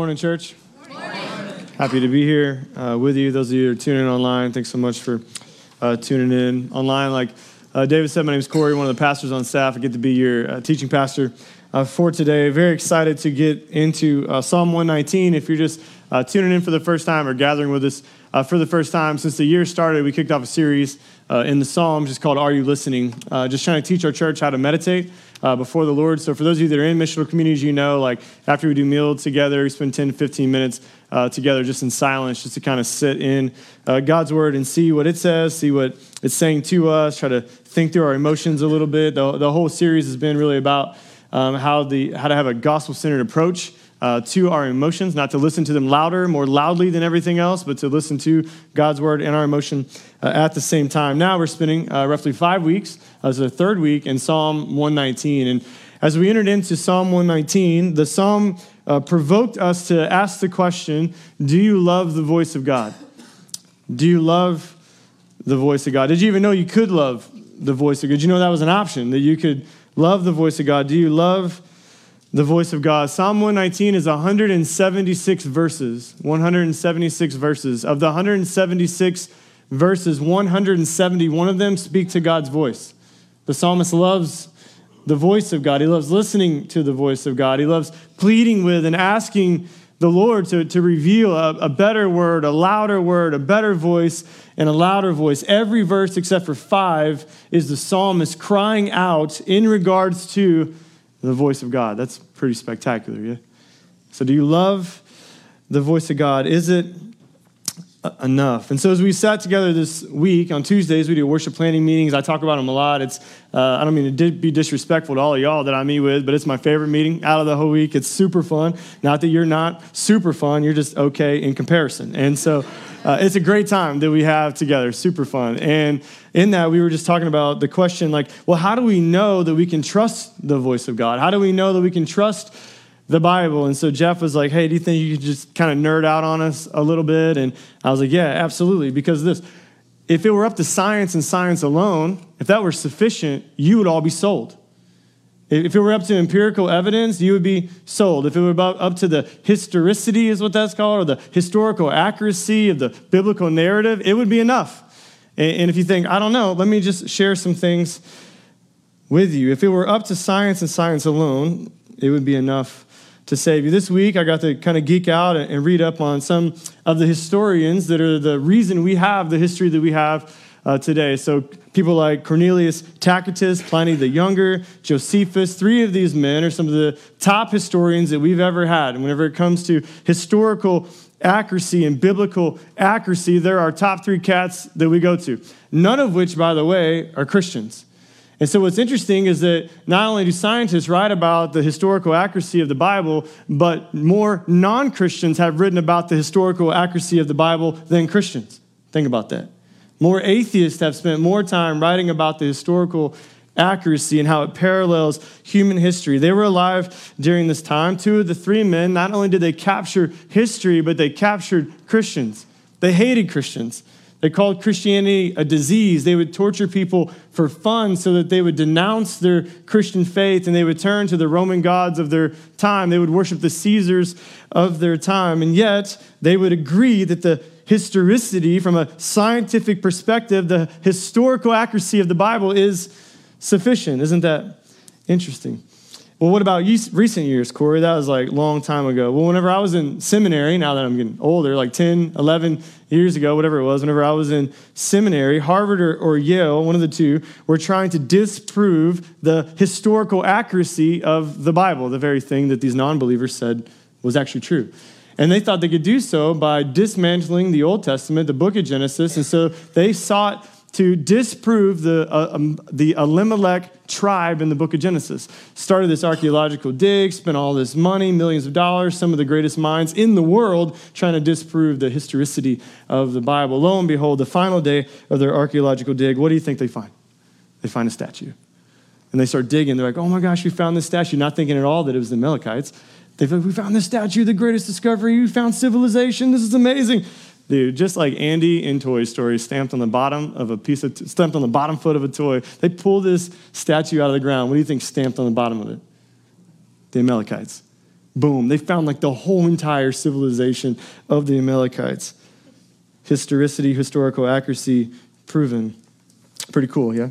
Morning, church. Morning. Happy to be here uh, with you. Those of you who are tuning in online, thanks so much for uh, tuning in online. Like uh, David said, my name is Corey, one of the pastors on staff. I get to be your uh, teaching pastor uh, for today. Very excited to get into uh, Psalm 119. If you're just tuning in for the first time or gathering with us for the first time, since the year started, we kicked off a series in the Psalms just called Are You Listening? just trying to teach our church how to meditate uh, before the Lord. So for those of you that are in missional communities, you know, like after we do meal together, we spend 10 to 15 minutes uh, together just in silence, just to kind of sit in uh, God's word and see what it says, see what it's saying to us, try to think through our emotions a little bit. The, the whole series has been really about um, how, the, how to have a gospel-centered approach uh, to our emotions, not to listen to them louder, more loudly than everything else, but to listen to God's word and our emotion uh, at the same time. Now we're spending uh, roughly five weeks as the third week in Psalm 119. And as we entered into Psalm 119, the psalm uh, provoked us to ask the question Do you love the voice of God? Do you love the voice of God? Did you even know you could love the voice of God? Did you know that was an option, that you could love the voice of God? Do you love the voice of God. Psalm 119 is 176 verses, 176 verses. Of the 176 verses, 171 of them speak to God's voice. The psalmist loves the voice of God. He loves listening to the voice of God. He loves pleading with and asking the Lord to, to reveal a, a better word, a louder word, a better voice, and a louder voice. Every verse except for five is the psalmist crying out in regards to the voice of God. That's pretty spectacular, yeah? So, do you love the voice of God? Is it enough? And so, as we sat together this week on Tuesdays, we do worship planning meetings. I talk about them a lot. It's uh, I don't mean to be disrespectful to all of y'all that I meet with, but it's my favorite meeting out of the whole week. It's super fun. Not that you're not super fun, you're just okay in comparison. And so, uh, it's a great time that we have together, super fun. And in that, we were just talking about the question like, well, how do we know that we can trust the voice of God? How do we know that we can trust the Bible? And so Jeff was like, hey, do you think you could just kind of nerd out on us a little bit? And I was like, yeah, absolutely. Because this, if it were up to science and science alone, if that were sufficient, you would all be sold. If it were up to empirical evidence, you would be sold. If it were up to the historicity, is what that's called, or the historical accuracy of the biblical narrative, it would be enough. And if you think, I don't know, let me just share some things with you. If it were up to science and science alone, it would be enough to save you. This week, I got to kind of geek out and read up on some of the historians that are the reason we have the history that we have uh, today. So people like Cornelius Tacitus, Pliny the Younger, Josephus, three of these men are some of the top historians that we've ever had. And whenever it comes to historical accuracy and biblical accuracy, there are our top three cats that we go to. None of which, by the way, are Christians. And so, what's interesting is that not only do scientists write about the historical accuracy of the Bible, but more non Christians have written about the historical accuracy of the Bible than Christians. Think about that. More atheists have spent more time writing about the historical accuracy and how it parallels human history. They were alive during this time. Two of the three men, not only did they capture history, but they captured Christians. They hated Christians. They called Christianity a disease. They would torture people for fun so that they would denounce their Christian faith and they would turn to the Roman gods of their time. They would worship the Caesars of their time. And yet, they would agree that the historicity, from a scientific perspective, the historical accuracy of the Bible is sufficient. Isn't that interesting? Well, what about recent years, Corey? That was like a long time ago. Well, whenever I was in seminary, now that I'm getting older, like 10, 11 years ago, whatever it was, whenever I was in seminary, Harvard or, or Yale, one of the two, were trying to disprove the historical accuracy of the Bible, the very thing that these non believers said was actually true. And they thought they could do so by dismantling the Old Testament, the book of Genesis. And so they sought to disprove the, uh, um, the Elimelech tribe in the book of Genesis. Started this archaeological dig, spent all this money, millions of dollars, some of the greatest minds in the world trying to disprove the historicity of the Bible. Lo and behold, the final day of their archaeological dig, what do you think they find? They find a statue. And they start digging. They're like, oh my gosh, we found this statue, not thinking at all that it was the Amalekites. They like, we found this statue, the greatest discovery. We found civilization. This is amazing. Dude, just like Andy in Toy Story stamped on the bottom of a piece of, stamped on the bottom foot of a toy, they pull this statue out of the ground. What do you think stamped on the bottom of it? The Amalekites. Boom. They found like the whole entire civilization of the Amalekites. Historicity, historical accuracy proven. Pretty cool, yeah?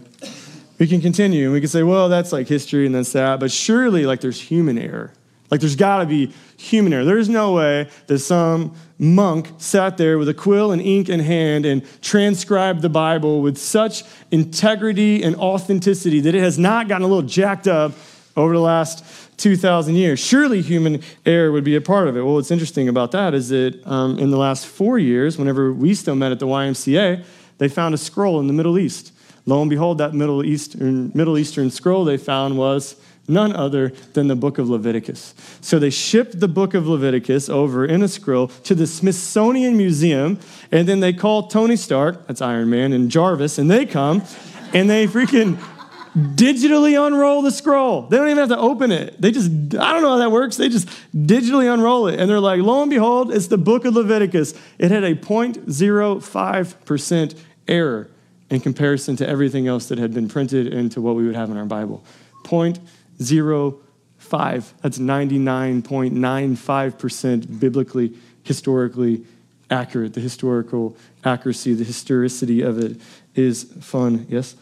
We can continue and we can say, well, that's like history and that's that, but surely like there's human error. Like there's got to be human error. There's no way that some monk sat there with a quill and ink in hand and transcribed the Bible with such integrity and authenticity that it has not gotten a little jacked up over the last 2,000 years. Surely human error would be a part of it. Well, what's interesting about that is that um, in the last four years, whenever we still met at the YMCA, they found a scroll in the Middle East. Lo and behold, that Middle Eastern, Middle Eastern scroll they found was none other than the book of Leviticus. So they shipped the book of Leviticus over in a scroll to the Smithsonian Museum, and then they call Tony Stark, that's Iron Man, and Jarvis, and they come and they freaking digitally unroll the scroll. They don't even have to open it. They just, I don't know how that works. They just digitally unroll it. And they're like, lo and behold, it's the book of Leviticus. It had a 0.05% error in comparison to everything else that had been printed into what we would have in our Bible. 0.05 0.05. That's 99.95% biblically, historically accurate. The historical accuracy, the historicity of it is fun. Yes?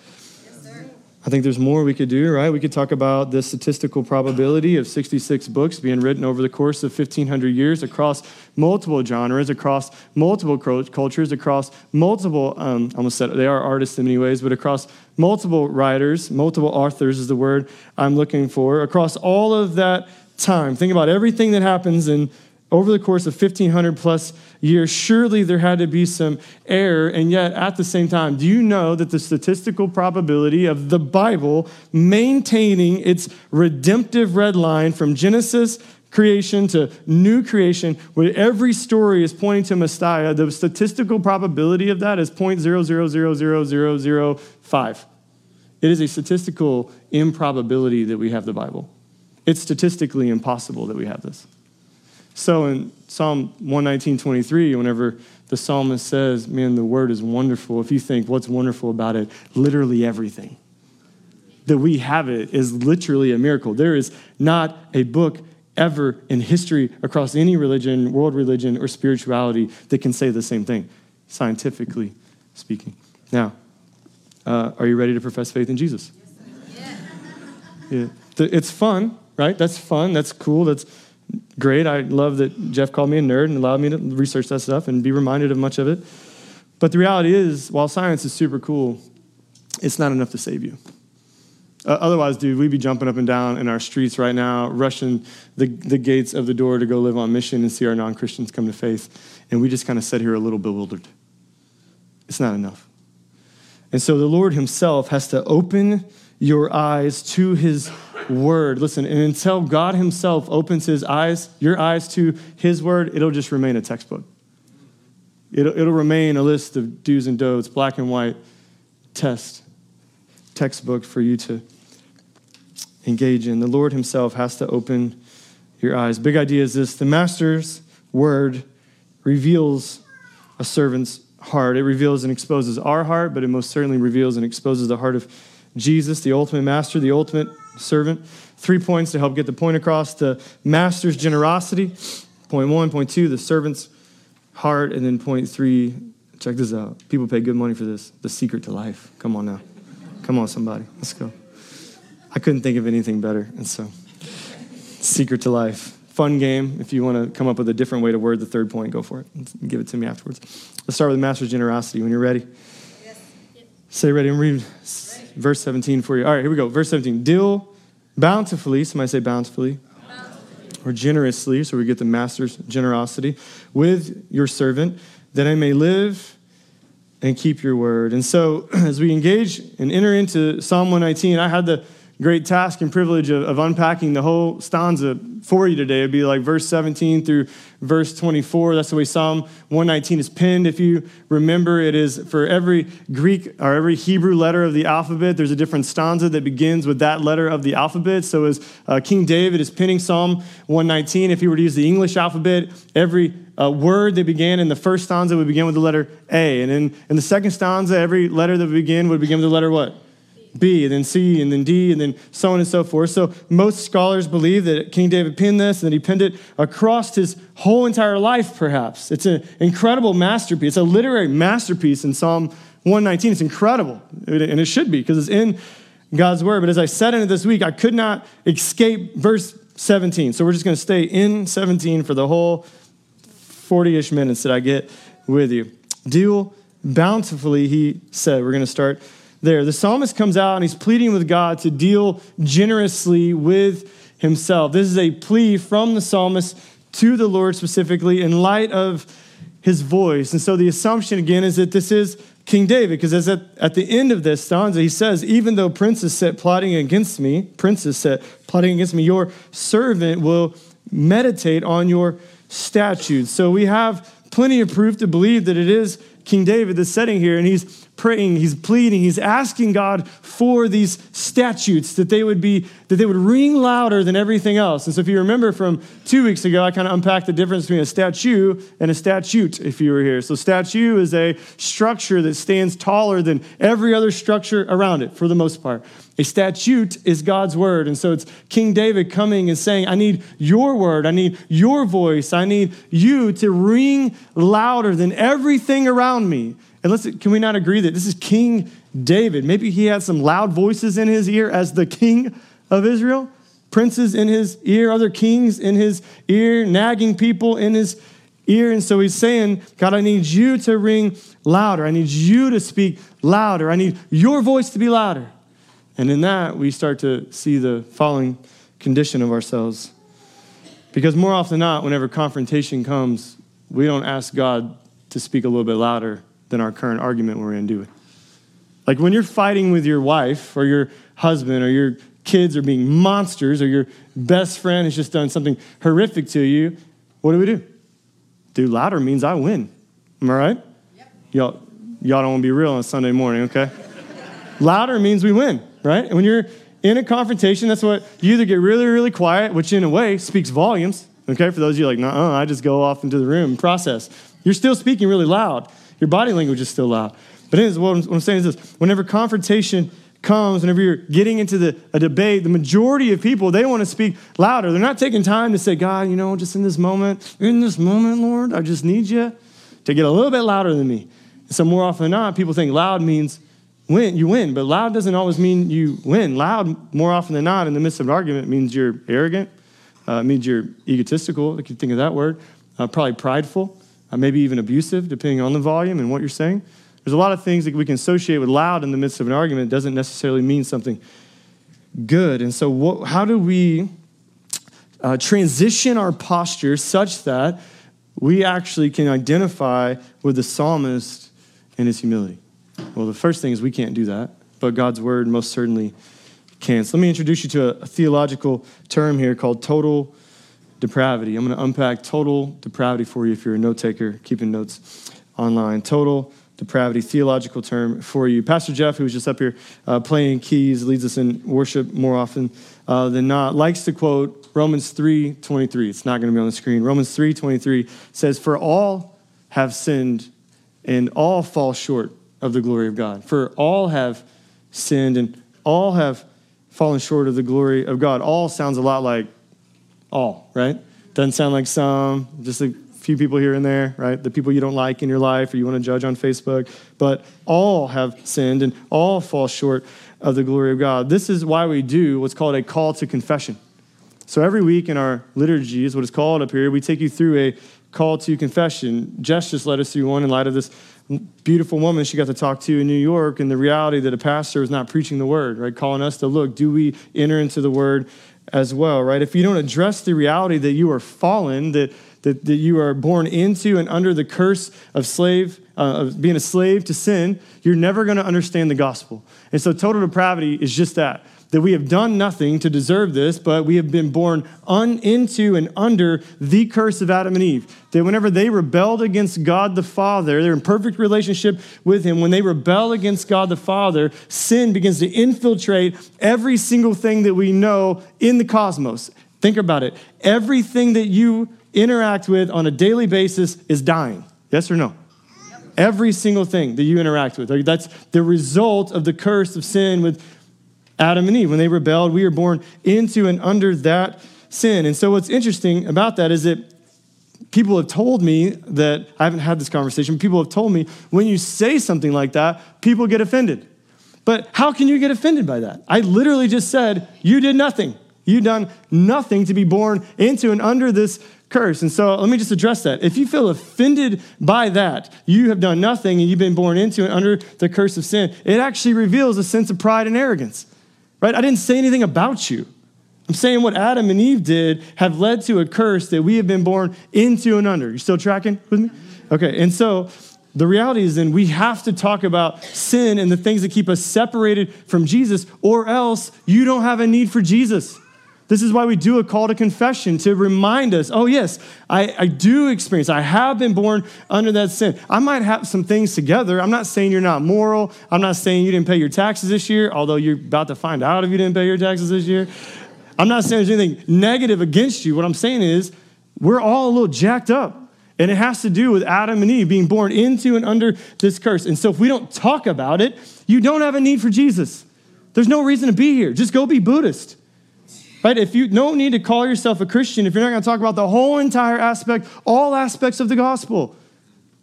I think there's more we could do, right? We could talk about the statistical probability of 66 books being written over the course of 1,500 years across multiple genres, across multiple cultures, across multiple, um, almost said they are artists in many ways, but across multiple writers, multiple authors is the word I'm looking for, across all of that time. Think about everything that happens in over the course of 1500 plus years, surely there had to be some error. And yet, at the same time, do you know that the statistical probability of the Bible maintaining its redemptive red line from Genesis creation to new creation, where every story is pointing to Messiah, the statistical probability of that is 0.000005. It is a statistical improbability that we have the Bible. It's statistically impossible that we have this. So in Psalm 119, 23, whenever the psalmist says, Man, the word is wonderful, if you think what's wonderful about it, literally everything. That we have it is literally a miracle. There is not a book ever in history across any religion, world religion, or spirituality that can say the same thing, scientifically speaking. Now, uh, are you ready to profess faith in Jesus? Yes, yeah. It's fun, right? That's fun. That's cool. That's great. I love that Jeff called me a nerd and allowed me to research that stuff and be reminded of much of it. But the reality is, while science is super cool, it's not enough to save you. Uh, otherwise, dude, we'd be jumping up and down in our streets right now, rushing the, the gates of the door to go live on mission and see our non Christians come to faith. And we just kind of sit here a little bewildered. It's not enough. And so the Lord Himself has to open your eyes to His word. Listen, and until God Himself opens His eyes, your eyes to His word, it'll just remain a textbook. It'll, it'll remain a list of do's and don'ts, black and white test, textbook for you to engage in. The Lord Himself has to open your eyes. Big idea is this the Master's word reveals a servant's heart. It reveals and exposes our heart, but it most certainly reveals and exposes the heart of Jesus, the ultimate master, the ultimate servant. Three points to help get the point across the master's generosity. Point one, point two, the servant's heart. And then point three, check this out. People pay good money for this the secret to life. Come on now. Come on, somebody. Let's go. I couldn't think of anything better. And so, secret to life. Fun game. If you want to come up with a different way to word the third point, go for it. Give it to me afterwards. Let's start with master's generosity. When you're ready. Say ready and read verse 17 for you. All right, here we go. Verse 17. Deal bountifully, somebody say bountifully, bountifully, or generously, so we get the master's generosity, with your servant, that I may live and keep your word. And so, as we engage and enter into Psalm 119, I had the great task and privilege of, of, unpacking the whole stanza for you today. It'd be like verse 17 through verse 24. That's the way Psalm 119 is pinned. If you remember, it is for every Greek or every Hebrew letter of the alphabet, there's a different stanza that begins with that letter of the alphabet. So as uh, King David is pinning Psalm 119, if he were to use the English alphabet, every uh, word that began in the first stanza would begin with the letter A. And in, in the second stanza, every letter that would begin would begin with the letter what? B, and then C, and then D, and then so on and so forth. So most scholars believe that King David penned this and that he penned it across his whole entire life, perhaps. It's an incredible masterpiece. It's a literary masterpiece in Psalm 119. It's incredible, and it should be because it's in God's word. But as I said in it this week, I could not escape verse 17. So we're just going to stay in 17 for the whole 40 ish minutes that I get with you. Deal bountifully, he said. We're going to start there. The psalmist comes out and he's pleading with God to deal generously with himself. This is a plea from the psalmist to the Lord specifically in light of his voice. And so the assumption again is that this is King David, because as at, at the end of this stanza, he says, Even though princes set plotting against me, princes set plotting against me, your servant will meditate on your statutes. So we have plenty of proof to believe that it is King David that's setting here, and he's praying, he's pleading, he's asking God for these statutes that they would be that they would ring louder than everything else. And so if you remember from 2 weeks ago, I kind of unpacked the difference between a statue and a statute if you were here. So statue is a structure that stands taller than every other structure around it for the most part. A statute is God's word. And so it's King David coming and saying, I need your word. I need your voice. I need you to ring louder than everything around me. And let's, can we not agree that this is King David? Maybe he had some loud voices in his ear as the king of Israel, princes in his ear, other kings in his ear, nagging people in his ear. And so he's saying, God, I need you to ring louder. I need you to speak louder. I need your voice to be louder. And in that, we start to see the falling condition of ourselves. Because more often than not, whenever confrontation comes, we don't ask God to speak a little bit louder than our current argument we're in, do we? Like when you're fighting with your wife or your husband or your kids are being monsters or your best friend has just done something horrific to you, what do we do? Do louder means I win. Am I right? Yep. Y'all, y'all don't want to be real on Sunday morning, okay? louder means we win, right? And when you're in a confrontation, that's what you either get really, really quiet, which in a way speaks volumes, okay? For those of you like, no, I just go off into the room and process. You're still speaking really loud. Your body language is still loud. But anyways, what I'm, what I'm saying is this whenever confrontation comes, whenever you're getting into the, a debate, the majority of people, they want to speak louder. They're not taking time to say, God, you know, just in this moment, in this moment, Lord, I just need you to get a little bit louder than me. So more often than not, people think loud means win, you win, but loud doesn't always mean you win. Loud, more often than not, in the midst of an argument, means you're arrogant, uh, means you're egotistical, if you think of that word, uh, probably prideful uh, maybe even abusive, depending on the volume and what you're saying. There's a lot of things that we can associate with loud in the midst of an argument. It doesn't necessarily mean something good. And so, what, how do we uh, transition our posture such that we actually can identify with the psalmist in his humility? Well, the first thing is we can't do that, but God's word most certainly can. So let me introduce you to a, a theological term here called total depravity. I'm going to unpack total depravity for you if you're a note taker, keeping notes online. Total depravity, theological term for you. Pastor Jeff, who was just up here uh, playing keys, leads us in worship more often uh, than not, likes to quote Romans 3:23. It's not going to be on the screen. Romans 3:23 says, "For all have sinned and all fall short of the glory of God. For all have sinned and all have fallen short of the glory of God." All sounds a lot like all, right? Doesn't sound like some, just a few people here and there, right? The people you don't like in your life or you want to judge on Facebook. But all have sinned and all fall short of the glory of God. This is why we do what's called a call to confession. So every week in our liturgy is what it's called up here. We take you through a call to confession. Jess just led us through one in light of this beautiful woman she got to talk to in New York and the reality that a pastor is not preaching the word, right? Calling us to look, do we enter into the word as well, right? If you don't address the reality that you are fallen, that, that, that you are born into and under the curse of slave uh, being a slave to sin, you're never going to understand the gospel. And so total depravity is just that that we have done nothing to deserve this, but we have been born un, into and under the curse of Adam and Eve. That whenever they rebelled against God the Father, they're in perfect relationship with Him. When they rebel against God the Father, sin begins to infiltrate every single thing that we know in the cosmos. Think about it. Everything that you interact with on a daily basis is dying. Yes or no? Every single thing that you interact with. That's the result of the curse of sin with Adam and Eve. When they rebelled, we are born into and under that sin. And so, what's interesting about that is that people have told me that I haven't had this conversation, people have told me when you say something like that, people get offended. But how can you get offended by that? I literally just said, You did nothing. You done nothing to be born into and under this curse. And so let me just address that. If you feel offended by that, you have done nothing and you've been born into and under the curse of sin, it actually reveals a sense of pride and arrogance right? I didn't say anything about you. I'm saying what Adam and Eve did have led to a curse that we have been born into and under. You still tracking with me? Okay, and so the reality is then we have to talk about sin and the things that keep us separated from Jesus, or else you don't have a need for Jesus. This is why we do a call to confession to remind us oh, yes, I, I do experience, I have been born under that sin. I might have some things together. I'm not saying you're not moral. I'm not saying you didn't pay your taxes this year, although you're about to find out if you didn't pay your taxes this year. I'm not saying there's anything negative against you. What I'm saying is we're all a little jacked up. And it has to do with Adam and Eve being born into and under this curse. And so if we don't talk about it, you don't have a need for Jesus. There's no reason to be here. Just go be Buddhist. Right? If you don't need to call yourself a Christian, if you're not going to talk about the whole entire aspect, all aspects of the gospel,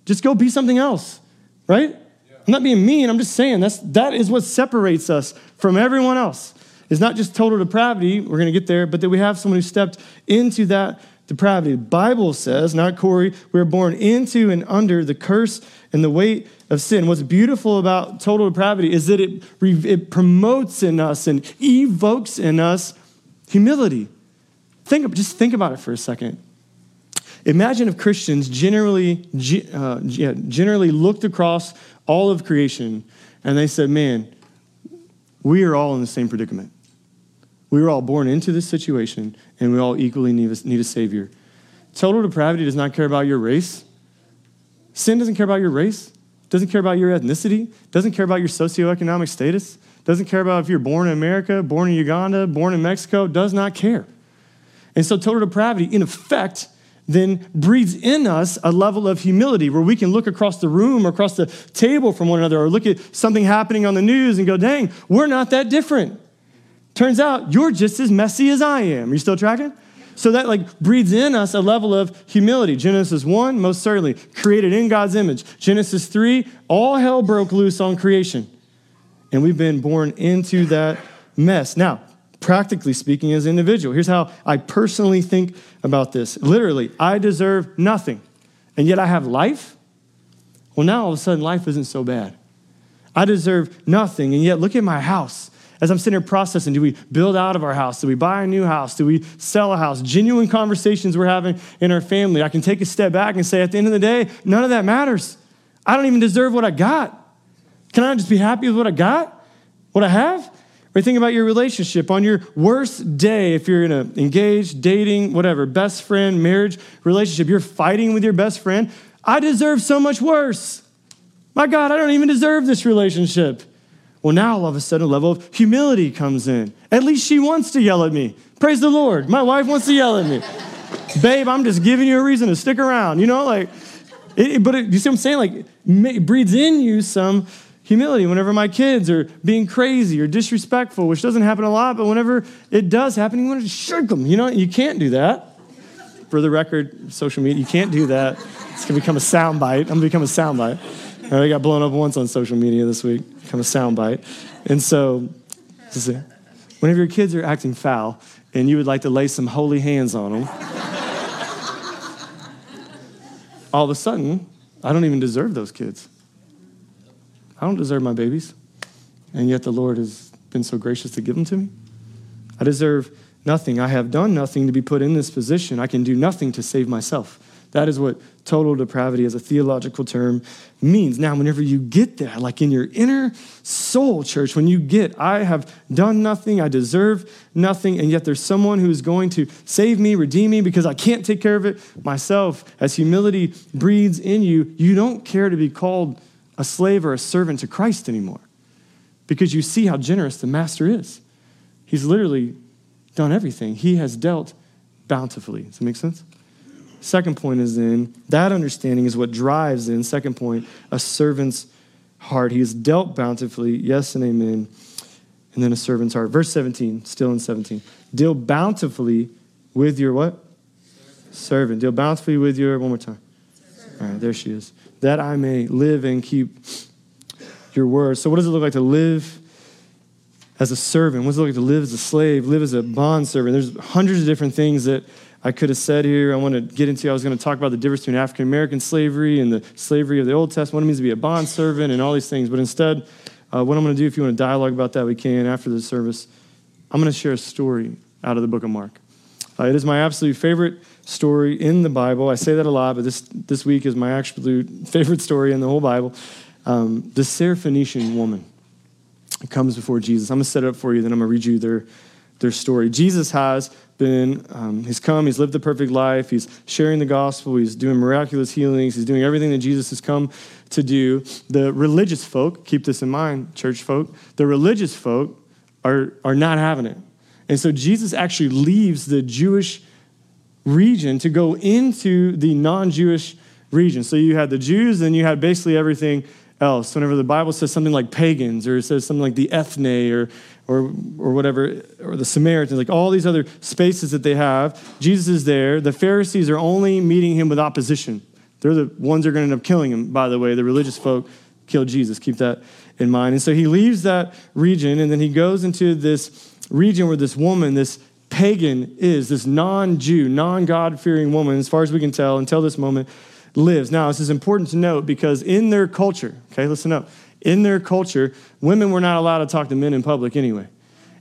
just go be something else. Right? Yeah. I'm not being mean. I'm just saying that's that is what separates us from everyone else. It's not just total depravity. We're going to get there, but that we have someone who stepped into that depravity. The Bible says, not Corey, we are born into and under the curse and the weight of sin. What's beautiful about total depravity is that it, it promotes in us and evokes in us Humility. Think, just think about it for a second. Imagine if Christians generally, uh, yeah, generally looked across all of creation and they said, man, we are all in the same predicament. We were all born into this situation and we all equally need a, need a Savior. Total depravity does not care about your race. Sin doesn't care about your race, doesn't care about your ethnicity, doesn't care about your socioeconomic status, doesn't care about if you're born in America, born in Uganda, born in Mexico, does not care. And so total depravity, in effect, then breeds in us a level of humility where we can look across the room or across the table from one another or look at something happening on the news and go, dang, we're not that different. Turns out you're just as messy as I am. Are you still tracking? So that like breeds in us a level of humility. Genesis 1, most certainly, created in God's image. Genesis 3, all hell broke loose on creation and we've been born into that mess. Now, practically speaking, as an individual, here's how I personally think about this. Literally, I deserve nothing, and yet I have life. Well, now all of a sudden, life isn't so bad. I deserve nothing, and yet look at my house. As I'm sitting here processing, do we build out of our house? Do we buy a new house? Do we sell a house? Genuine conversations we're having in our family. I can take a step back and say, at the end of the day, none of that matters. I don't even deserve what I got. Can I just be happy with what I got? What I have? Or think about your relationship on your worst day, if you're in an engaged, dating, whatever, best friend, marriage relationship, you're fighting with your best friend. I deserve so much worse. My God, I don't even deserve this relationship. Well, now all of a sudden, a level of humility comes in. At least she wants to yell at me. Praise the Lord. My wife wants to yell at me. Babe, I'm just giving you a reason to stick around. You know, like, it, but it, you see what I'm saying? Like, it breeds in you some humility whenever my kids are being crazy or disrespectful, which doesn't happen a lot, but whenever it does happen, you want to shirk them. You know, you can't do that. For the record, social media, you can't do that. It's gonna become a soundbite. I'm gonna become a soundbite. I already got blown up once on social media this week, become a soundbite. And so, whenever your kids are acting foul and you would like to lay some holy hands on them, all of a sudden, I don't even deserve those kids. I don't deserve my babies. And yet the Lord has been so gracious to give them to me. I deserve nothing. I have done nothing to be put in this position. I can do nothing to save myself. That is what total depravity as a theological term means. Now, whenever you get that, like in your inner soul, church, when you get, I have done nothing, I deserve nothing, and yet there's someone who is going to save me, redeem me because I can't take care of it myself, as humility breeds in you, you don't care to be called a slave or a servant to Christ anymore because you see how generous the master is. He's literally done everything, he has dealt bountifully. Does that make sense? Second point is then that understanding is what drives in, second point, a servant's heart. He is dealt bountifully, yes and amen, and then a servant's heart. Verse 17, still in 17. Deal bountifully with your what? Servant. Servant. Deal bountifully with your, one more time. Servant. All right, there she is. That I may live and keep your word. So, what does it look like to live as a servant? What does it look like to live as a slave, live as a bond servant? There's hundreds of different things that I could have said here. I want to get into, I was going to talk about the difference between African American slavery and the slavery of the Old Testament, what it means to be a bond servant, and all these things. But instead, uh, what I'm going to do, if you want to dialogue about that, we can after the service. I'm going to share a story out of the book of Mark. Uh, it is my absolute favorite story in the Bible. I say that a lot, but this, this week is my absolute favorite story in the whole Bible. Um, the Syrophoenician woman comes before Jesus. I'm going to set it up for you, then I'm going to read you their, their story. Jesus has been, um, he's come, he's lived the perfect life, he's sharing the gospel, he's doing miraculous healings, he's doing everything that Jesus has come to do. The religious folk, keep this in mind, church folk, the religious folk are, are not having it. And so Jesus actually leaves the Jewish region to go into the non Jewish region. So you had the Jews, and you had basically everything else. Whenever the Bible says something like pagans, or it says something like the ethne, or or, or whatever, or the Samaritans, like all these other spaces that they have. Jesus is there. The Pharisees are only meeting him with opposition. They're the ones that are going to end up killing him, by the way. The religious folk killed Jesus. Keep that in mind. And so he leaves that region and then he goes into this region where this woman, this pagan is, this non Jew, non God fearing woman, as far as we can tell until this moment, lives. Now, this is important to note because in their culture, okay, listen up in their culture, women were not allowed to talk to men in public anyway.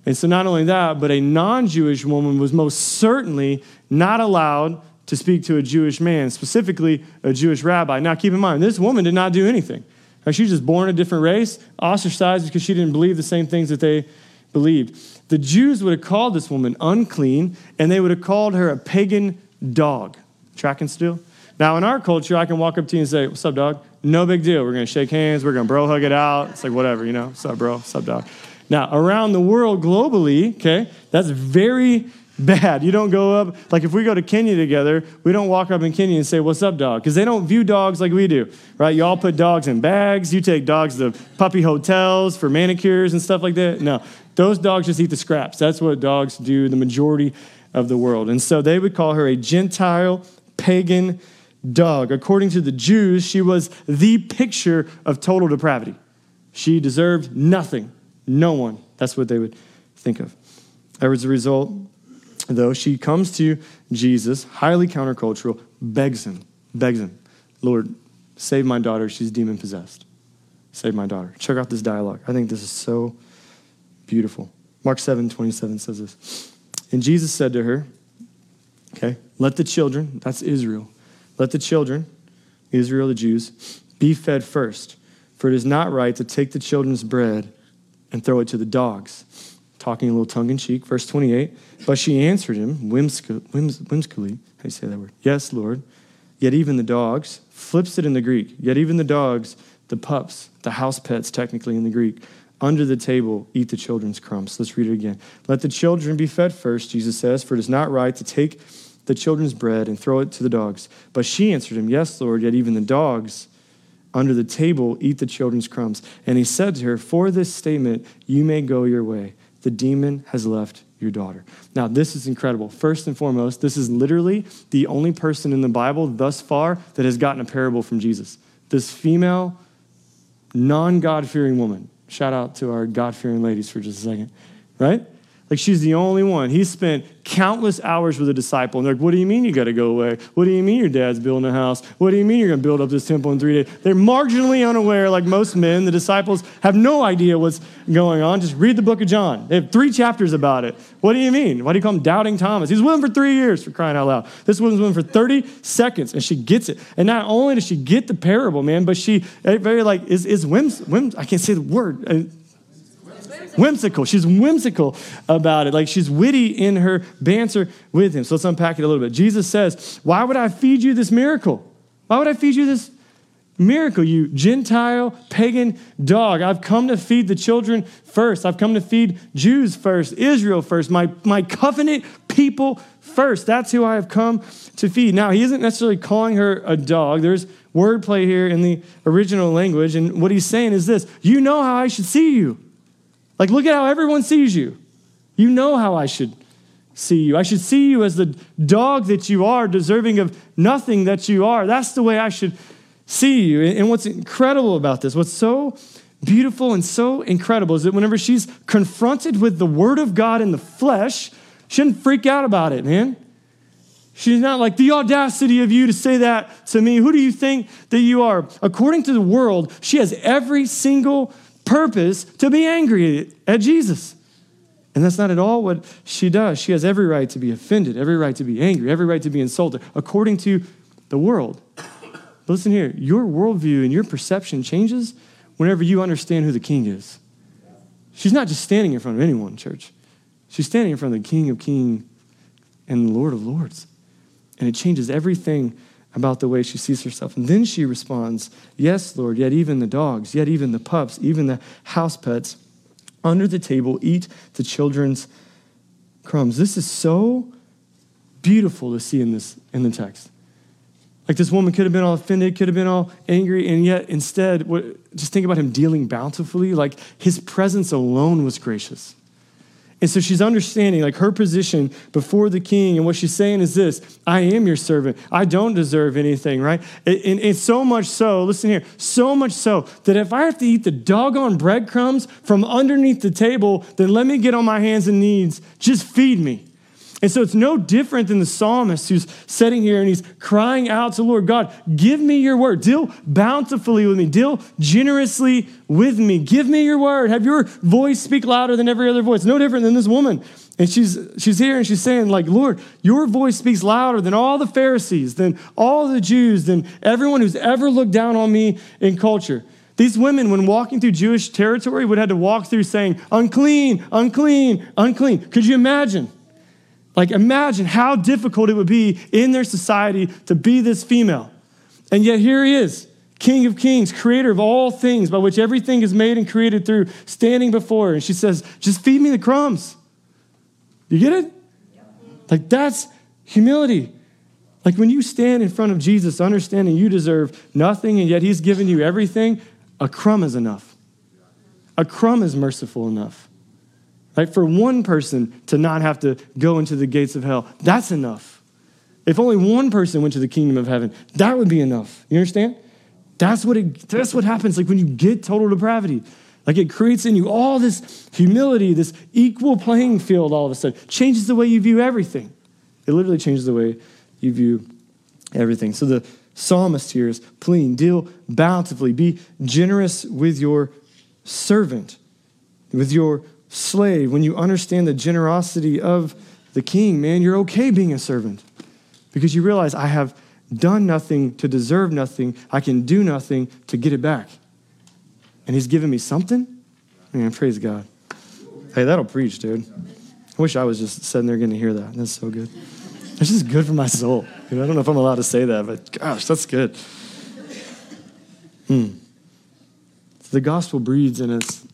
And so, not only that, but a non Jewish woman was most certainly not allowed to speak to a Jewish man, specifically a Jewish rabbi. Now, keep in mind, this woman did not do anything. She was just born a different race, ostracized because she didn't believe the same things that they believed. The Jews would have called this woman unclean, and they would have called her a pagan dog. Track and still? Now, in our culture, I can walk up to you and say, What's up, dog? No big deal. We're going to shake hands. We're going to bro hug it out. It's like, whatever, you know. What's up, bro? What's up, dog? Now, around the world globally, okay, that's very bad. You don't go up, like if we go to Kenya together, we don't walk up in Kenya and say, What's up, dog? Because they don't view dogs like we do, right? You all put dogs in bags. You take dogs to puppy hotels for manicures and stuff like that. No, those dogs just eat the scraps. That's what dogs do the majority of the world. And so they would call her a Gentile, pagan, dog. According to the Jews, she was the picture of total depravity. She deserved nothing, no one. That's what they would think of. As a result, though, she comes to Jesus, highly countercultural, begs him, begs him, Lord, save my daughter. She's demon possessed. Save my daughter. Check out this dialogue. I think this is so beautiful. Mark 7 27 says this. And Jesus said to her, Okay, let the children, that's Israel, let the children, Israel, the Jews, be fed first, for it is not right to take the children's bread and throw it to the dogs. Talking a little tongue in cheek, verse 28. But she answered him whimsically, how do you say that word? Yes, Lord. Yet even the dogs, flips it in the Greek, yet even the dogs, the pups, the house pets, technically in the Greek, under the table eat the children's crumbs. Let's read it again. Let the children be fed first, Jesus says, for it is not right to take the children's bread and throw it to the dogs. But she answered him, Yes, Lord, yet even the dogs under the table eat the children's crumbs. And he said to her, For this statement, you may go your way. The demon has left your daughter. Now, this is incredible. First and foremost, this is literally the only person in the Bible thus far that has gotten a parable from Jesus. This female, non God fearing woman. Shout out to our God fearing ladies for just a second, right? Like she's the only one. He spent countless hours with a disciple. And they're like, what do you mean you got to go away? What do you mean your dad's building a house? What do you mean you're going to build up this temple in three days? They're marginally unaware, like most men. The disciples have no idea what's going on. Just read the book of John. They have three chapters about it. What do you mean? Why do you call him Doubting Thomas? He's with him for three years for crying out loud. This woman's with him for 30 seconds and she gets it. And not only does she get the parable, man, but she eh, very like is, is whims, whims, I can't say the word eh, whimsical. She's whimsical about it. Like she's witty in her banter with him. So let's unpack it a little bit. Jesus says, Why would I feed you this miracle? Why would I feed you this miracle, you Gentile, pagan dog? I've come to feed the children first. I've come to feed Jews first, Israel first, my, my covenant people first. That's who I have come to feed. Now, he isn't necessarily calling her a dog. There's wordplay here in the original language. And what he's saying is this You know how I should see you. Like, look at how everyone sees you. You know how I should see you. I should see you as the dog that you are, deserving of nothing that you are. That's the way I should see you. And what's incredible about this, what's so beautiful and so incredible is that whenever she's confronted with the Word of God in the flesh, she doesn't freak out about it, man. She's not like, the audacity of you to say that to me. Who do you think that you are? According to the world, she has every single purpose to be angry at Jesus. And that's not at all what she does. She has every right to be offended, every right to be angry, every right to be insulted, according to the world. Listen here your worldview and your perception changes whenever you understand who the king is. She's not just standing in front of anyone, church. She's standing in front of the King of Kings and the Lord of Lords. And it changes everything about the way she sees herself. And then she responds, Yes, Lord, yet even the dogs, yet even the pups, even the house pets under the table eat the children's crumbs. This is so beautiful to see in this in the text. Like this woman could have been all offended, could have been all angry, and yet instead, what, just think about him dealing bountifully. Like his presence alone was gracious. And so she's understanding like her position before the king. And what she's saying is this I am your servant. I don't deserve anything, right? And it's so much so, listen here, so much so that if I have to eat the doggone breadcrumbs from underneath the table, then let me get on my hands and knees. Just feed me. And so it's no different than the psalmist who's sitting here and he's crying out to Lord God, give me your word. Deal bountifully with me. Deal generously with me. Give me your word. Have your voice speak louder than every other voice. No different than this woman. And she's, she's here and she's saying, like, Lord, your voice speaks louder than all the Pharisees, than all the Jews, than everyone who's ever looked down on me in culture. These women, when walking through Jewish territory, would have to walk through saying, unclean, unclean, unclean. Could you imagine? Like, imagine how difficult it would be in their society to be this female. And yet, here he is, King of Kings, creator of all things, by which everything is made and created through, standing before her. And she says, Just feed me the crumbs. You get it? Like, that's humility. Like, when you stand in front of Jesus, understanding you deserve nothing, and yet he's given you everything, a crumb is enough. A crumb is merciful enough. Right? For one person to not have to go into the gates of hell, that's enough. If only one person went to the kingdom of heaven, that would be enough. You understand? That's what it, that's what happens like when you get total depravity. Like it creates in you all this humility, this equal playing field all of a sudden. Changes the way you view everything. It literally changes the way you view everything. So the psalmist here is pleading, deal bountifully, be generous with your servant, with your slave, when you understand the generosity of the king, man, you're okay being a servant because you realize I have done nothing to deserve nothing. I can do nothing to get it back. And he's given me something? Man, praise God. Hey, that'll preach, dude. I wish I was just sitting there getting to hear that. That's so good. It's just good for my soul. I don't know if I'm allowed to say that, but gosh, that's good. Hmm. The gospel breeds in us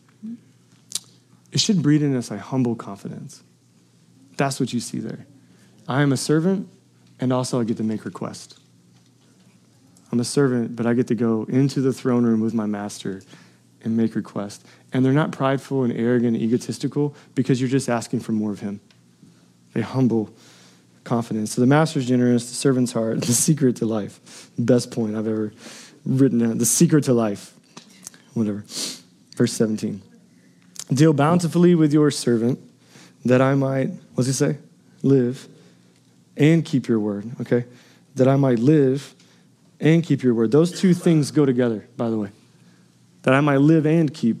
it should breed in us a humble confidence. That's what you see there. I am a servant, and also I get to make request. I'm a servant, but I get to go into the throne room with my master and make request. And they're not prideful and arrogant and egotistical because you're just asking for more of him. A humble confidence. So the master's generous, the servant's heart, the secret to life. Best point I've ever written down. The secret to life. Whatever. Verse 17. Deal bountifully with your servant, that I might, what's he say? Live and keep your word, okay? That I might live and keep your word. Those two things go together, by the way. That I might live and keep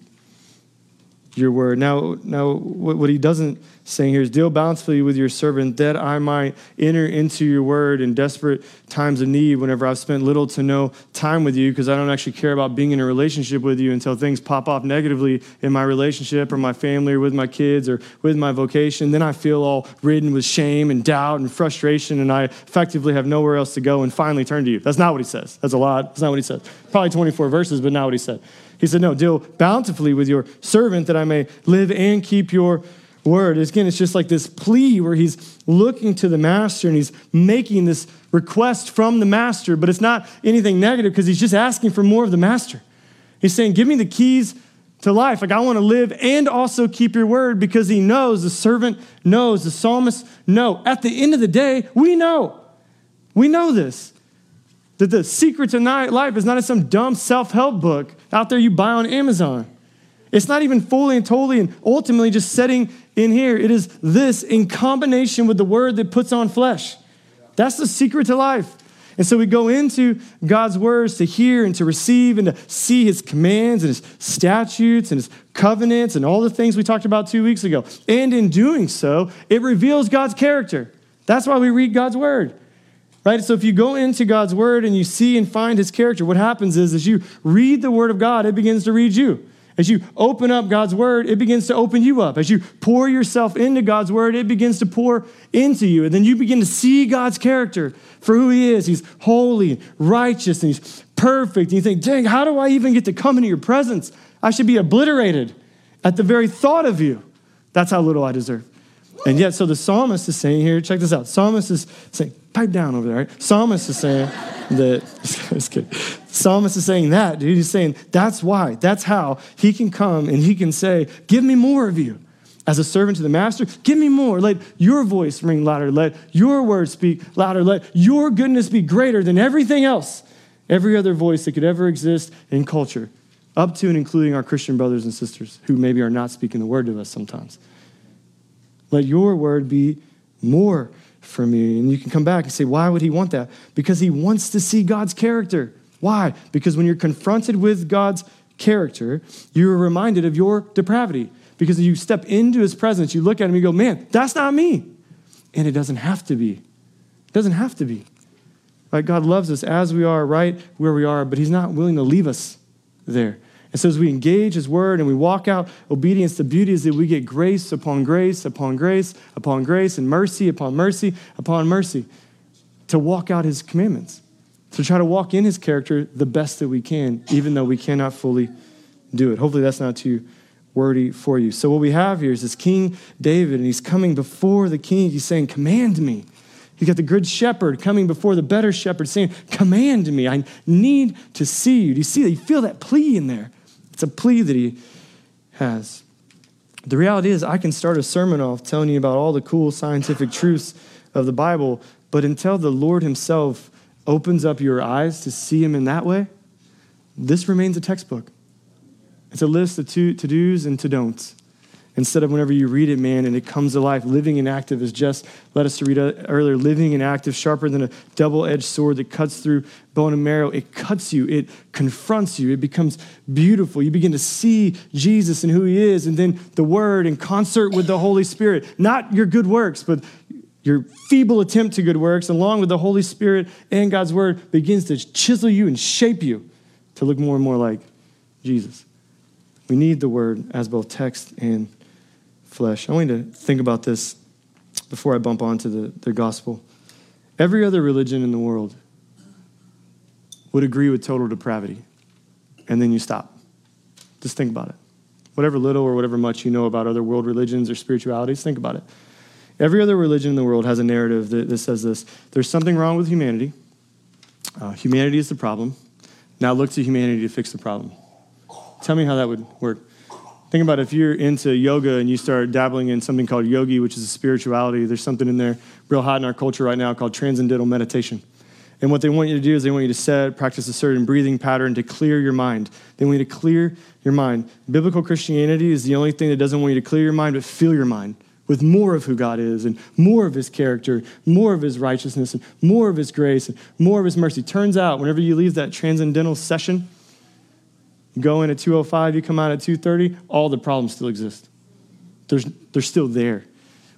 your word. Now, now what, he doesn't saying here is deal bountifully with your servant that I might enter into your word in desperate times of need whenever I've spent little to no time with you because I don't actually care about being in a relationship with you until things pop off negatively in my relationship or my family or with my kids or with my vocation. Then I feel all ridden with shame and doubt and frustration and I effectively have nowhere else to go and finally turn to you. That's not what he says. That's a lot. That's not what he says. Probably 24 verses, but not what he said. He said, No, deal bountifully with your servant that I may live and keep your word. Again, it's just like this plea where he's looking to the master and he's making this request from the master, but it's not anything negative because he's just asking for more of the master. He's saying, Give me the keys to life. Like, I want to live and also keep your word because he knows, the servant knows, the psalmist know. At the end of the day, we know. We know this. That the secret to life is not in some dumb self help book out there you buy on Amazon. It's not even fully and totally and ultimately just setting in here. It is this in combination with the word that puts on flesh. That's the secret to life. And so we go into God's words to hear and to receive and to see his commands and his statutes and his covenants and all the things we talked about two weeks ago. And in doing so, it reveals God's character. That's why we read God's word. Right? So if you go into God's word and you see and find his character, what happens is as you read the word of God, it begins to read you. As you open up God's word, it begins to open you up. As you pour yourself into God's word, it begins to pour into you. And then you begin to see God's character for who he is. He's holy, righteous, and he's perfect. And you think, dang, how do I even get to come into your presence? I should be obliterated at the very thought of you. That's how little I deserve. And yet, so the psalmist is saying here, check this out. Psalmist is saying, pipe down over there, right? Psalmist is saying that, just kidding. Psalmist is saying that, dude. He's saying that's why, that's how he can come and he can say, Give me more of you. As a servant to the master, give me more. Let your voice ring louder. Let your words speak louder. Let your goodness be greater than everything else, every other voice that could ever exist in culture, up to and including our Christian brothers and sisters who maybe are not speaking the word to us sometimes. Let your word be more for me. And you can come back and say, why would he want that? Because he wants to see God's character. Why? Because when you're confronted with God's character, you're reminded of your depravity. Because you step into his presence, you look at him, you go, man, that's not me. And it doesn't have to be. It doesn't have to be. Right? God loves us as we are, right where we are, but he's not willing to leave us there. And so as we engage his word and we walk out obedience, the beauty is that we get grace upon grace upon grace upon grace and mercy upon mercy upon mercy to walk out his commandments, to try to walk in his character the best that we can, even though we cannot fully do it. Hopefully that's not too wordy for you. So what we have here is this King David, and he's coming before the king. He's saying, Command me. He's got the good shepherd coming before the better shepherd saying, Command me. I need to see you. Do you see that? You feel that plea in there. It's a plea that he has. The reality is, I can start a sermon off telling you about all the cool scientific truths of the Bible, but until the Lord Himself opens up your eyes to see Him in that way, this remains a textbook. It's a list of to dos and to don'ts instead of whenever you read it, man, and it comes to life. Living and active is just, let us to read uh, earlier, living and active, sharper than a double edged sword that cuts through bone and marrow. It cuts you, it confronts you, it becomes beautiful. You begin to see Jesus and who he is, and then the word in concert with the Holy Spirit. Not your good works, but your feeble attempt to good works, along with the Holy Spirit and God's word, begins to chisel you and shape you to look more and more like Jesus. We need the word as both text and flesh. I want you to think about this before I bump on to the, the gospel. Every other religion in the world would agree with total depravity, and then you stop. Just think about it. Whatever little or whatever much you know about other world religions or spiritualities, think about it. Every other religion in the world has a narrative that, that says this there's something wrong with humanity. Uh, humanity is the problem. Now look to humanity to fix the problem. Tell me how that would work. Think about if you're into yoga and you start dabbling in something called yogi, which is a spirituality. There's something in there real hot in our culture right now called transcendental meditation. And what they want you to do is they want you to set, practice a certain breathing pattern to clear your mind. They want you to clear your mind. Biblical Christianity is the only thing that doesn't want you to clear your mind, but fill your mind with more of who God is and more of his character, more of his righteousness, and more of his grace, and more of his mercy. Turns out, whenever you leave that transcendental session, you go in at 205, you come out at 230, all the problems still exist. There's, they're still there.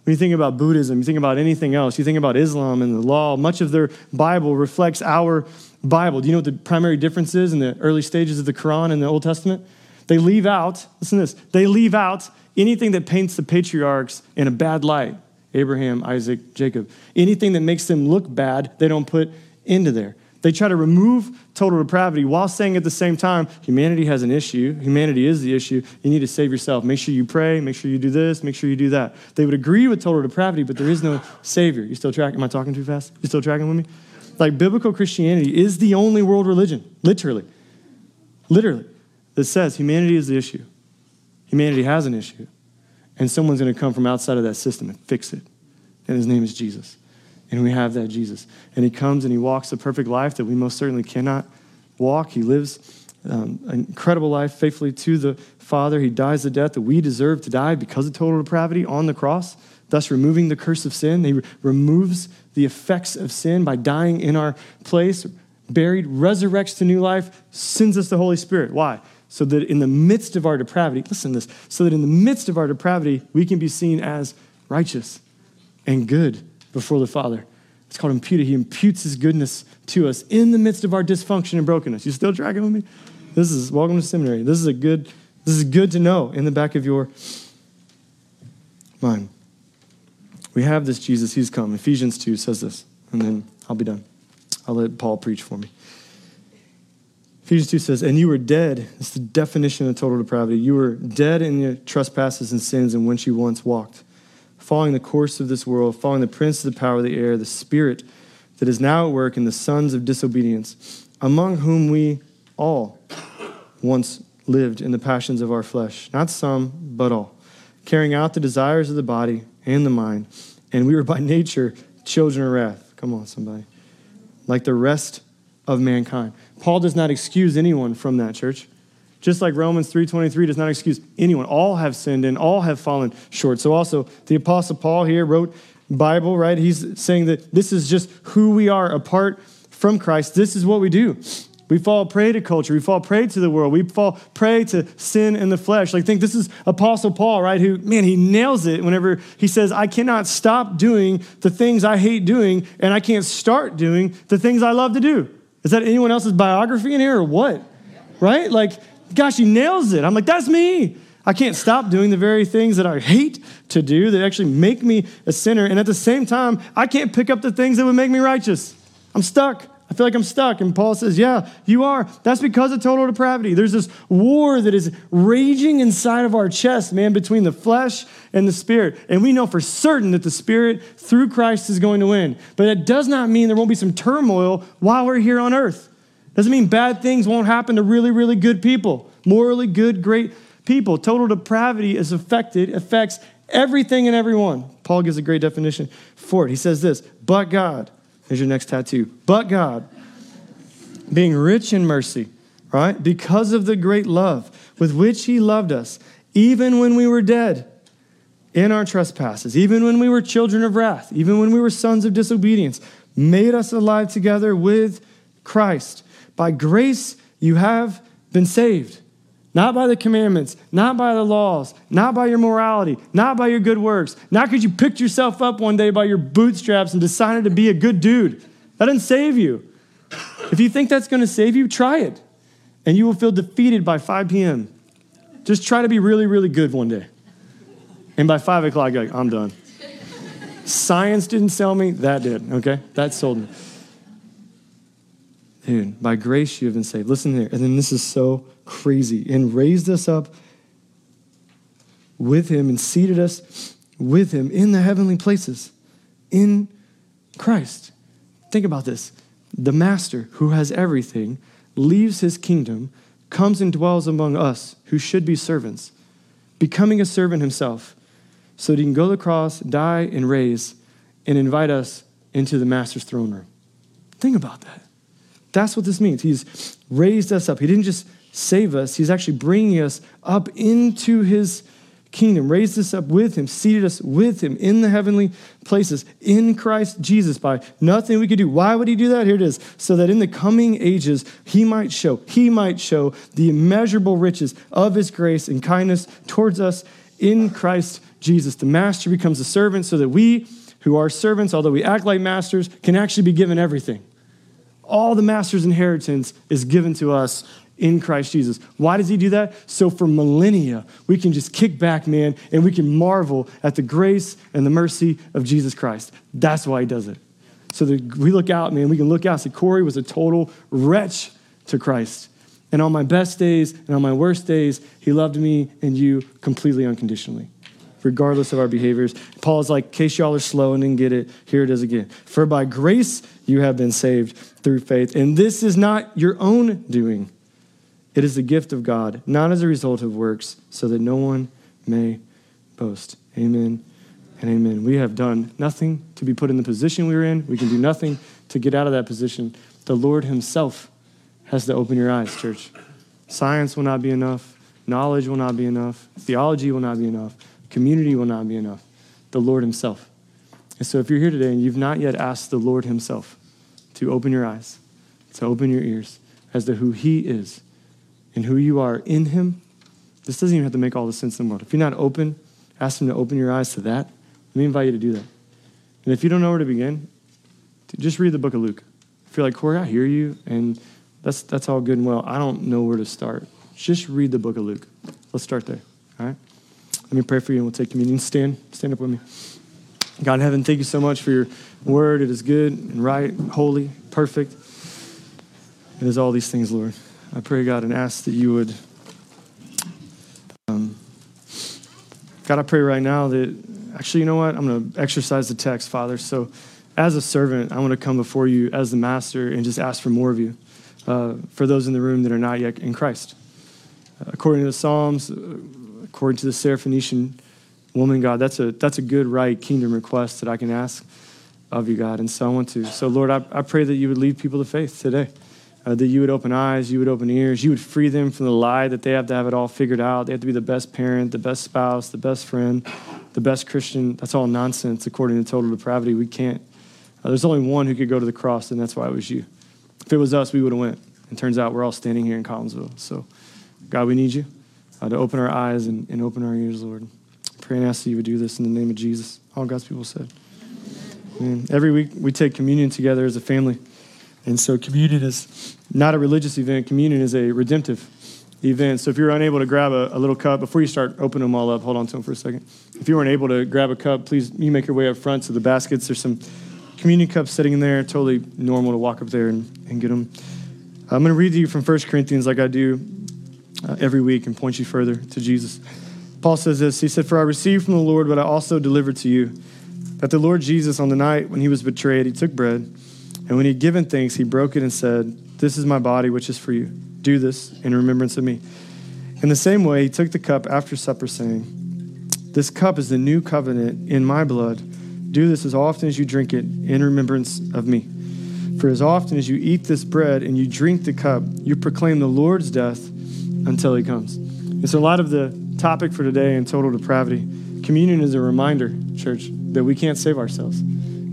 When you think about Buddhism, you think about anything else, you think about Islam and the law, much of their Bible reflects our Bible. Do you know what the primary difference is in the early stages of the Quran and the Old Testament? They leave out, listen to this, they leave out anything that paints the patriarchs in a bad light Abraham, Isaac, Jacob. Anything that makes them look bad, they don't put into there. They try to remove total depravity while saying at the same time, humanity has an issue. Humanity is the issue. You need to save yourself. Make sure you pray. Make sure you do this. Make sure you do that. They would agree with total depravity, but there is no Savior. You still tracking? Am I talking too fast? You still tracking with me? Like biblical Christianity is the only world religion, literally. Literally. That says humanity is the issue. Humanity has an issue. And someone's going to come from outside of that system and fix it. And his name is Jesus. And we have that Jesus. And he comes and he walks the perfect life that we most certainly cannot walk. He lives um, an incredible life faithfully to the Father. He dies the death that we deserve to die because of total depravity on the cross, thus removing the curse of sin. He re- removes the effects of sin by dying in our place, buried, resurrects to new life, sends us the Holy Spirit. Why? So that in the midst of our depravity, listen to this, so that in the midst of our depravity, we can be seen as righteous and good before the Father. It's called imputed. He imputes his goodness to us in the midst of our dysfunction and brokenness. You still tracking with me? This is welcome to seminary. This is a good, this is good to know in the back of your mind. We have this Jesus, he's come. Ephesians 2 says this, and then I'll be done. I'll let Paul preach for me. Ephesians 2 says, And you were dead. It's the definition of total depravity. You were dead in your trespasses and sins in which you once walked following the course of this world, following the prince of the power of the air, the spirit that is now at work in the sons of disobedience, among whom we all once lived in the passions of our flesh, not some, but all, carrying out the desires of the body and the mind. And we were by nature children of wrath. Come on, somebody. Like the rest of mankind. Paul does not excuse anyone from that, church. Just like Romans 3:23 does not excuse anyone. All have sinned and all have fallen short. So also the apostle Paul here wrote Bible, right? He's saying that this is just who we are apart from Christ. This is what we do. We fall prey to culture. We fall prey to the world. We fall prey to sin in the flesh. Like, think this is Apostle Paul, right? Who, man, he nails it whenever he says, I cannot stop doing the things I hate doing, and I can't start doing the things I love to do. Is that anyone else's biography in here or what? Right? Like, Gosh, he nails it. I'm like, that's me. I can't stop doing the very things that I hate to do that actually make me a sinner. And at the same time, I can't pick up the things that would make me righteous. I'm stuck. I feel like I'm stuck. And Paul says, Yeah, you are. That's because of total depravity. There's this war that is raging inside of our chest, man, between the flesh and the spirit. And we know for certain that the spirit through Christ is going to win. But it does not mean there won't be some turmoil while we're here on earth. Doesn't mean bad things won't happen to really, really good people, morally good, great people. Total depravity is affected, affects everything and everyone. Paul gives a great definition for it. He says this, but God, here's your next tattoo, but God, being rich in mercy, right? Because of the great love with which he loved us, even when we were dead in our trespasses, even when we were children of wrath, even when we were sons of disobedience, made us alive together with Christ. By grace, you have been saved. Not by the commandments, not by the laws, not by your morality, not by your good works, not because you picked yourself up one day by your bootstraps and decided to be a good dude. That didn't save you. If you think that's going to save you, try it. And you will feel defeated by 5 p.m. Just try to be really, really good one day. And by 5 o'clock, like, I'm done. Science didn't sell me, that did, okay? That sold me. Dude, by grace you have been saved. Listen here. And then this is so crazy. And raised us up with him and seated us with him in the heavenly places in Christ. Think about this. The master who has everything leaves his kingdom, comes and dwells among us who should be servants, becoming a servant himself, so that he can go to the cross, die, and raise, and invite us into the master's throne room. Think about that. That's what this means. He's raised us up. He didn't just save us, He's actually bringing us up into His kingdom, raised us up with him, seated us with him in the heavenly places in Christ Jesus by nothing we could do. Why would he do that? Here it is. So that in the coming ages, he might show, he might show the immeasurable riches of his grace and kindness towards us in Christ Jesus. The master becomes a servant so that we, who are servants, although we act like masters, can actually be given everything. All the master's inheritance is given to us in Christ Jesus. Why does he do that? So for millennia, we can just kick back, man, and we can marvel at the grace and the mercy of Jesus Christ. That's why he does it. So that we look out, man, we can look out. See, Corey was a total wretch to Christ. And on my best days and on my worst days, he loved me and you completely unconditionally, regardless of our behaviors. Paul's like, in case y'all are slow and didn't get it, here it is again. For by grace you have been saved through faith. And this is not your own doing. It is the gift of God, not as a result of works, so that no one may boast. Amen and amen. We have done nothing to be put in the position we are in. We can do nothing to get out of that position. The Lord Himself has to open your eyes, church. Science will not be enough. Knowledge will not be enough. Theology will not be enough. Community will not be enough. The Lord Himself. And so if you're here today and you've not yet asked the Lord Himself to open your eyes, to open your ears as to who He is, and who you are in Him, this doesn't even have to make all the sense in the world. If you're not open, ask Him to open your eyes to that. Let me invite you to do that. And if you don't know where to begin, just read the book of Luke. If you're like, Corey, I hear you, and that's, that's all good and well. I don't know where to start. Just read the book of Luke. Let's start there? Let me pray for you, and we'll take communion. Stand, stand up with me. God in heaven, thank you so much for your word. It is good and right, holy, perfect. It is all these things, Lord. I pray, God, and ask that you would. Um, God, I pray right now that actually, you know what? I'm going to exercise the text, Father. So, as a servant, I want to come before you as the master and just ask for more of you uh, for those in the room that are not yet in Christ. According to the Psalms, according to the Syrophoenician woman, God, that's a, that's a good, right kingdom request that I can ask of you, God. And so I want to. So, Lord, I, I pray that you would lead people to faith today uh, that you would open eyes, you would open ears, you would free them from the lie that they have to have it all figured out. They have to be the best parent, the best spouse, the best friend, the best Christian. That's all nonsense according to total depravity. We can't. Uh, there's only one who could go to the cross, and that's why it was you. If it was us, we would have went. And turns out we're all standing here in Collinsville. So, God, we need you uh, to open our eyes and, and open our ears, Lord. Pray and ask that you would do this in the name of Jesus. All God's people said. Every week we take communion together as a family. And so communion is not a religious event, communion is a redemptive event. So if you're unable to grab a, a, little cup, before you start opening them all up, hold on to them for a second. If you weren't able to grab a cup, please you make your way up front to the baskets. There's some communion cups sitting in there, totally normal to walk up there and, and get them. I'm going to read to you from 1 Corinthians like I do uh, every week and point you further to Jesus. Paul says this He said, For I received from the Lord what I also delivered to you, that the Lord Jesus, on the night when he was betrayed, he took bread. And when he had given thanks, he broke it and said, This is my body, which is for you. Do this in remembrance of me. In the same way, he took the cup after supper, saying, This cup is the new covenant in my blood. Do this as often as you drink it in remembrance of me. For as often as you eat this bread and you drink the cup, you proclaim the Lord's death until he comes. And so, a lot of the topic for today in total depravity, communion is a reminder, church, that we can't save ourselves.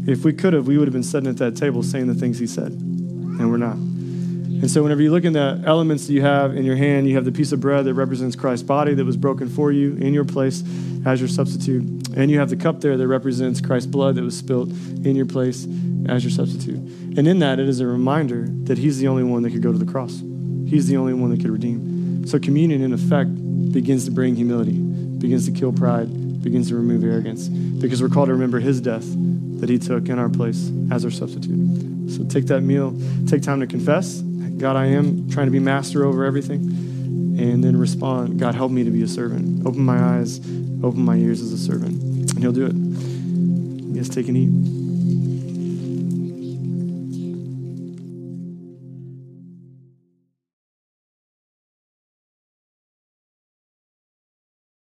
If we could have, we would have been sitting at that table saying the things he said, and we're not. And so, whenever you look at the elements that you have in your hand, you have the piece of bread that represents Christ's body that was broken for you in your place as your substitute. And you have the cup there that represents Christ's blood that was spilt in your place as your substitute. And in that, it is a reminder that He's the only one that could go to the cross, He's the only one that could redeem. So, communion, in effect, begins to bring humility, begins to kill pride, begins to remove arrogance, because we're called to remember His death that He took in our place as our substitute. So take that meal, take time to confess God, I am trying to be master over everything, and then respond God, help me to be a servant. Open my eyes, open my ears as a servant, and He'll do it. Guys take and eat.